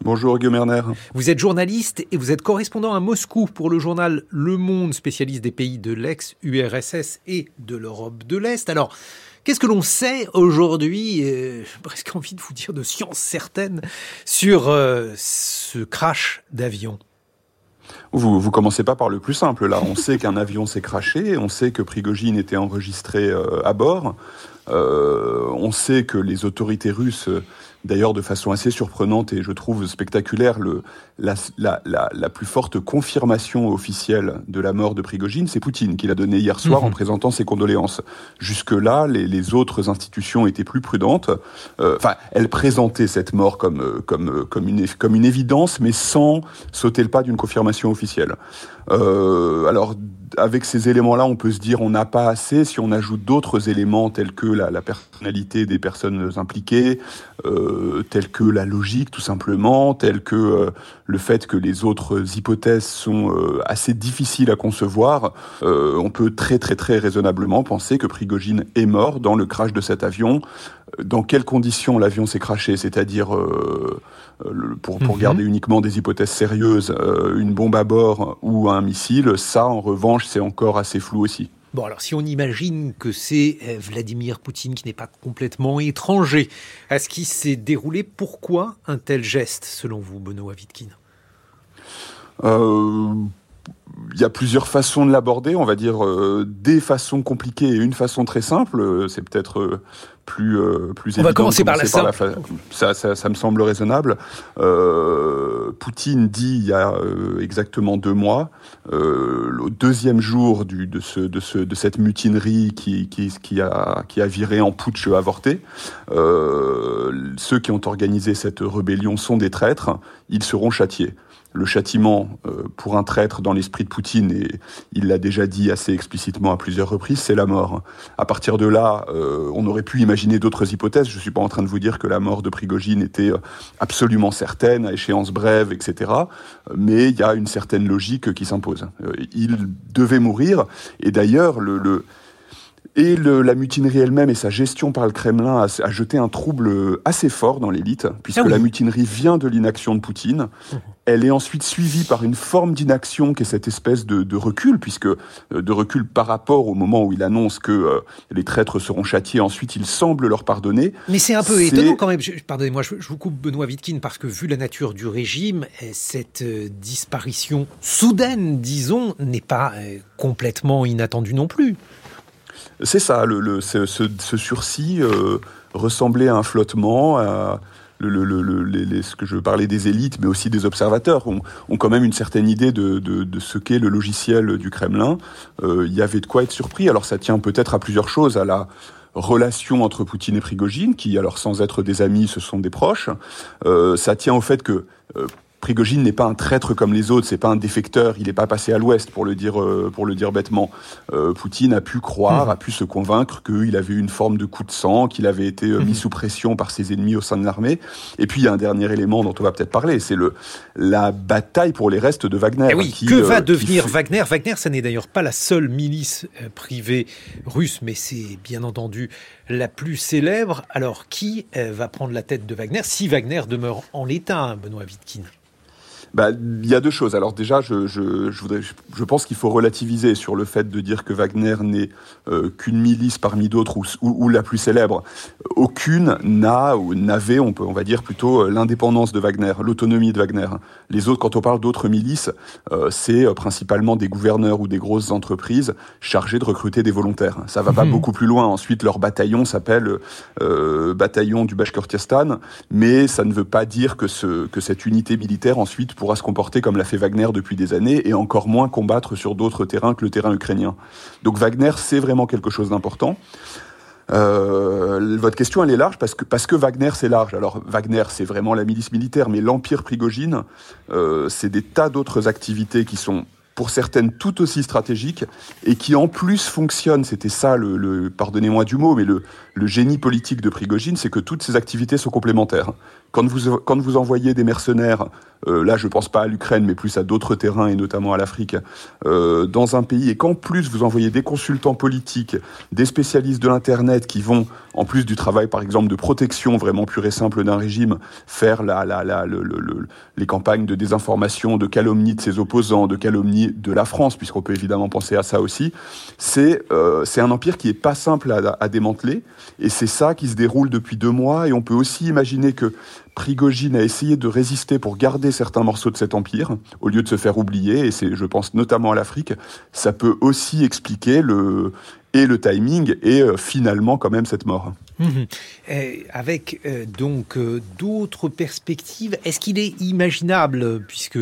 Bonjour Guillaume Erner. Vous êtes journaliste et vous êtes correspondant à Moscou pour le journal Le Monde, spécialiste des pays de l'ex-URSS et de l'Europe de l'Est. Alors, qu'est-ce que l'on sait aujourd'hui, euh, presque envie de vous dire de science certaine, sur euh, ce crash d'avion? Vous, vous commencez pas par le plus simple là. On sait qu'un avion s'est crashé, on sait que Prigogine était enregistré euh, à bord, euh, on sait que les autorités russes d'ailleurs de façon assez surprenante et je trouve spectaculaire le, la, la, la, la, plus forte confirmation officielle de la mort de Prigogine, c'est Poutine qui l'a donné hier soir en mhm. présentant ses condoléances. Jusque-là, les, les, autres institutions étaient plus prudentes. Euh, enfin, elles présentaient cette mort comme, comme, comme, une, comme une évidence, mais sans sauter le pas d'une confirmation officielle. Euh, alors, avec ces éléments-là, on peut se dire on n'a pas assez. Si on ajoute d'autres éléments tels que la, personnalité des personnes impliquées, euh, tels que la logique tout simplement, tels que euh, le fait que les autres hypothèses sont euh, assez difficiles à concevoir, on peut très très très raisonnablement penser que Prigogine est mort dans le crash de cet avion. Dans quelles conditions l'avion s'est crashé C'est-à-dire pour, pour mhm. garder uniquement des hypothèses sérieuses, une bombe à bord ou un missile, ça en revanche c'est encore assez flou aussi. Bon, alors si on imagine que c'est euh, Vladimir Poutine qui n'est pas complètement étranger à ce qui s'est déroulé, pourquoi un tel geste, selon vous, Benoît Wittkin euh, il y a plusieurs façons de l'aborder, on va dire euh, des façons compliquées et une façon très simple. C'est peut-être plus euh, plus On va commencer par la simple. Ça, ça, ça, me semble raisonnable. Euh, Poutine dit il y a euh, exactement deux mois, euh, le deuxième jour du, de, ce, de, ce, de cette mutinerie qui, qui, qui, a, qui a viré en putsch avorté, ceux qui ont organisé cette rébellion sont des traîtres, ils seront châtiés le châtiment euh, pour un traître dans l'esprit de Poutine, et il l'a déjà dit assez explicitement à plusieurs reprises, c'est la mort. À partir de là, euh, on aurait pu imaginer d'autres hypothèses. Je ne suis pas en train de vous dire que la mort de Prigogine était euh, absolument certaine, à échéance brève, etc. Mais il y a une certaine logique qui s'impose. il devait mourir, et d'ailleurs, le, le et le, la mutinerie elle-même et sa gestion par le Kremlin a, a jeté un trouble assez fort dans l'élite, puisque ah la mutinerie vient de l'inaction de Poutine. Mmh. Elle est ensuite suivie par une forme d'inaction qui est cette espèce de, de, recul, puisque euh, de recul par rapport au moment où il annonce que euh, les traîtres seront châtiés. Ensuite, il semble leur pardonner. Mais c'est un peu étonnant quand même. Pardonnez-moi, je, je, vous coupe Benoît Wittkin parce que vu la nature du régime, cette euh, disparition soudaine, disons, n'est pas euh, complètement inattendue non plus. C'est ça, le, ce, sursis euh, ressemblait à un flottement, à ce que je parlais des élites, mais aussi des observateurs, ont, ont quand même une certaine idée de, ce qu'est le logiciel du Kremlin. Euh, il y avait de quoi être surpris. Alors ça tient peut-être à plusieurs choses, à la relation entre Poutine et Prigogine, qui alors sans être des amis, ce sont des proches. Euh, ça tient au fait que Prigogine n'est pas un traître comme les autres, c'est pas un défecteur, il n'est pas passé à l'ouest pour le dire euh, pour le dire bêtement. Euh, Poutine a pu croire, mmh. a pu se convaincre qu'il avait eu une forme de coup de sang, qu'il avait été euh, mis mmh. sous pression par ses ennemis au sein de l'armée. Et puis il y a un dernier élément dont on va peut-être parler, c'est le la bataille pour les restes de Wagner. Eh oui, qui, que va devenir Wagner? Wagner, ça n'est d'ailleurs pas la seule milice privée russe, mais c'est bien entendu la plus célèbre. Alors qui va prendre la tête de Wagner si Wagner demeure en l'état, hein, Benoît Wittkin bah, il y a deux choses. Alors déjà, je, je, je, voudrais, je pense qu'il faut relativiser sur le fait de dire que Wagner n'est euh, qu'une milice parmi d'autres ou, ou, ou, la plus célèbre. Aucune n'a ou n'avait, on peut, on va dire plutôt euh, l'indépendance de Wagner, l'autonomie de Wagner. Les autres, quand on parle d'autres milices, euh, c'est principalement des gouverneurs ou des grosses entreprises chargées de recruter des volontaires. Ça va mmh. pas mhm. beaucoup plus loin. Ensuite, leur bataillon s'appelle euh, bataillon du Bashkortostan, mais ça ne veut pas dire que, ce, que cette unité militaire ensuite pourra se comporter comme l'a fait Wagner depuis des années et encore moins combattre sur d'autres terrains que le terrain ukrainien. Donc Wagner, c'est vraiment quelque chose d'important. Euh, votre question, elle est large parce que, Wagner, c'est large. Alors, Wagner, c'est vraiment la milice militaire, mais l'Empire Prigogine, euh, c'est des tas d'autres activités qui sont pour certaines tout aussi stratégiques, et qui en plus fonctionnent. C'était ça, le, pardonnez-moi du mot, mais le, génie politique de Prigogine, c'est que toutes ces activités sont complémentaires. Quand vous, quand vous envoyez des mercenaires, euh, là je pense pas à l'Ukraine, mais plus à d'autres terrains, et notamment à l'Afrique, euh, dans un pays, et qu'en plus vous envoyez des consultants politiques, des spécialistes de l'Internet qui vont, en plus du travail par exemple de protection vraiment pur et simple d'un régime, faire la, la, la, le, le, les campagnes de désinformation, de calomnie de ses opposants, de calomnie de la France, puisqu'on peut évidemment penser à ça aussi, c'est euh, un empire qui est pas simple à, à démanteler. Et c'est ça qui se déroule depuis deux mois. Et on peut aussi imaginer que Prigogine a essayé de résister pour garder certains morceaux de cet empire, au lieu de se faire oublier. Et c'est, je pense notamment à l'Afrique. Ça peut aussi expliquer le et le timing et euh, finalement quand même cette mort. Mmh. avec euh, donc euh, d'autres perspectives, est-ce qu'il est imaginable, puisque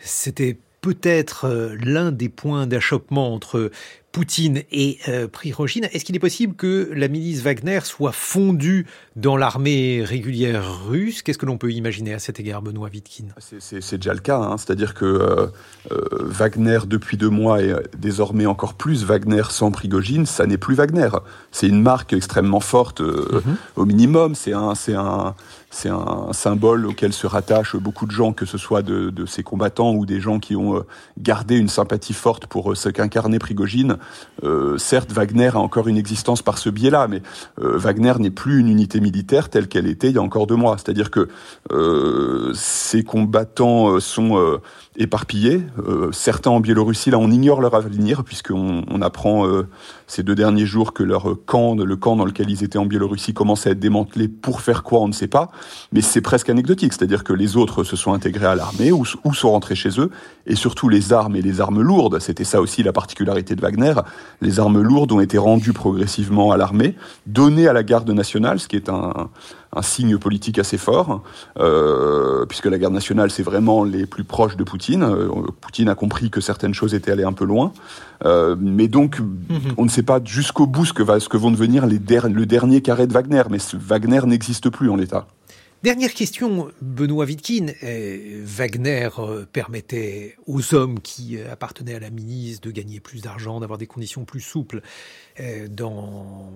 c'était peut-être euh, l'un des points d'achoppement entre Poutine et euh, Prigogine. Est-ce qu'il est possible que la milice Wagner soit fondue dans l'armée régulière russe? Qu'est-ce que l'on peut imaginer à cet égard, Benoît Vitkin C'est déjà le cas. Hein. C'est-à-dire que euh, euh, Wagner, depuis deux mois, et désormais encore plus Wagner sans Prigogine, ça n'est plus Wagner. C'est une marque extrêmement forte euh, mm -hmm. au minimum. C'est un, c'est un, c'est un symbole auquel se rattachent beaucoup de gens, que ce soit de, de ces combattants ou des gens qui ont euh, gardé une sympathie forte pour ce qu'incarnait Prigogine. Euh, certes, Wagner a encore une existence par ce biais-là, mais euh, Wagner n'est plus une unité militaire telle qu'elle était il y a encore deux mois. C'est-à-dire que euh, ces combattants sont éparpillés. certains en Biélorussie, là, on ignore leur avenir, puisqu'on on apprend ces deux derniers jours que leur camp, le camp dans lequel ils étaient en Biélorussie, commence à être démantelé. Pour faire quoi, on ne sait pas. Mais c'est presque anecdotique. C'est-à-dire que les autres se sont intégrés à l'armée ou sont rentrés chez eux. Et surtout les armes et les armes lourdes. C'était ça aussi la particularité de Wagner les armes lourdes ont été rendues progressivement à l'armée, données à la garde nationale, ce qui est un, un signe politique assez fort, euh, puisque la garde nationale, c'est vraiment les plus proches de Poutine. Euh, Poutine a compris que certaines choses étaient allées un peu loin. Euh, mais donc, mm -hmm. on ne sait pas jusqu'au bout ce que, va, ce que vont devenir les der le dernier carré de Wagner, mais Wagner n'existe plus en l'état. Dernière question, Benoît Wittkin. Wagner permettait aux hommes qui appartenaient à la milice de gagner plus d'argent, d'avoir des conditions plus souples dans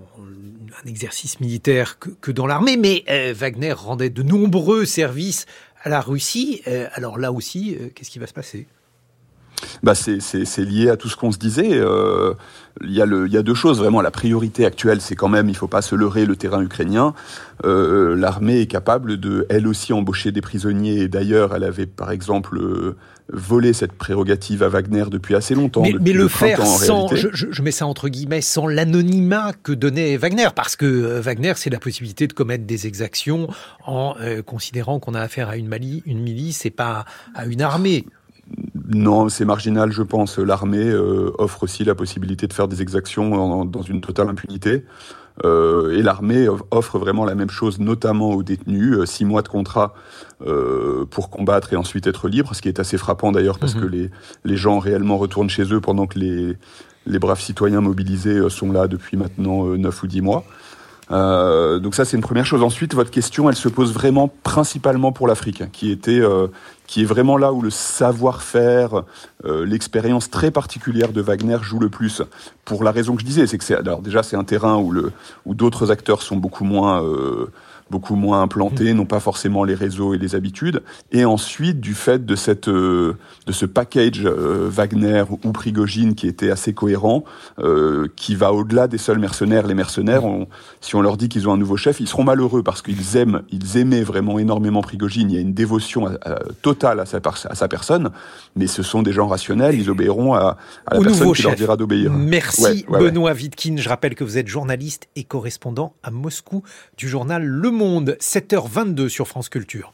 un exercice militaire que dans l'armée, mais Wagner rendait de nombreux services à la Russie. Alors là aussi, qu'est-ce qui va se passer? Bah c'est lié à tout ce qu'on se disait. Euh, il, y a le, il y a deux choses vraiment. La priorité actuelle, c'est quand même, il faut pas se leurrer, le terrain ukrainien. Euh, L'armée est capable de, elle aussi, embaucher des prisonniers. Et d'ailleurs, elle avait, par exemple, euh, volé cette prérogative à Wagner depuis assez longtemps. Mais, mais le, le faire sans, je, je, mets ça entre guillemets, sans l'anonymat que donnait Wagner, parce que Wagner, c'est la possibilité de commettre des exactions en euh, considérant qu'on a affaire à une, mali, une milice et pas à une armée. Non, c'est marginal, je pense. L'armée euh, offre aussi la possibilité de faire des exactions en, dans une totale impunité. Euh, et l'armée offre vraiment la même chose, notamment aux détenus, euh, six mois de contrat euh, pour combattre et ensuite être libre, ce qui est assez frappant d'ailleurs parce mmh. que les, les gens réellement retournent chez eux pendant que les, les braves citoyens mobilisés sont là depuis maintenant neuf ou dix mois. Euh, donc ça c'est une première chose. Ensuite, votre question, elle se pose vraiment principalement pour l'Afrique, qui était, euh, qui est vraiment là où le savoir-faire, euh, l'expérience très particulière de Wagner joue le plus. Pour la raison que je disais, c'est que c'est alors déjà c'est un terrain où le où d'autres acteurs sont beaucoup moins euh, beaucoup moins implantés, n'ont pas forcément les réseaux et les habitudes, et ensuite du fait de cette euh, de ce package euh, Wagner ou Prigogine qui était assez cohérent, euh, qui va au-delà des seuls mercenaires. Les mercenaires, on, si on leur dit qu'ils ont un nouveau chef, ils seront malheureux parce qu'ils aiment, ils aimaient vraiment énormément Prigogine. Il y a une dévotion à, à, totale à sa, à sa personne, mais ce sont des gens rationnels. Ils obéiront à, à la au personne qui chef. leur dira d'obéir. Merci ouais, ouais, Benoît ouais. Je rappelle que vous êtes journaliste et correspondant à Moscou du journal Le Monde, 7h22 sur France Culture.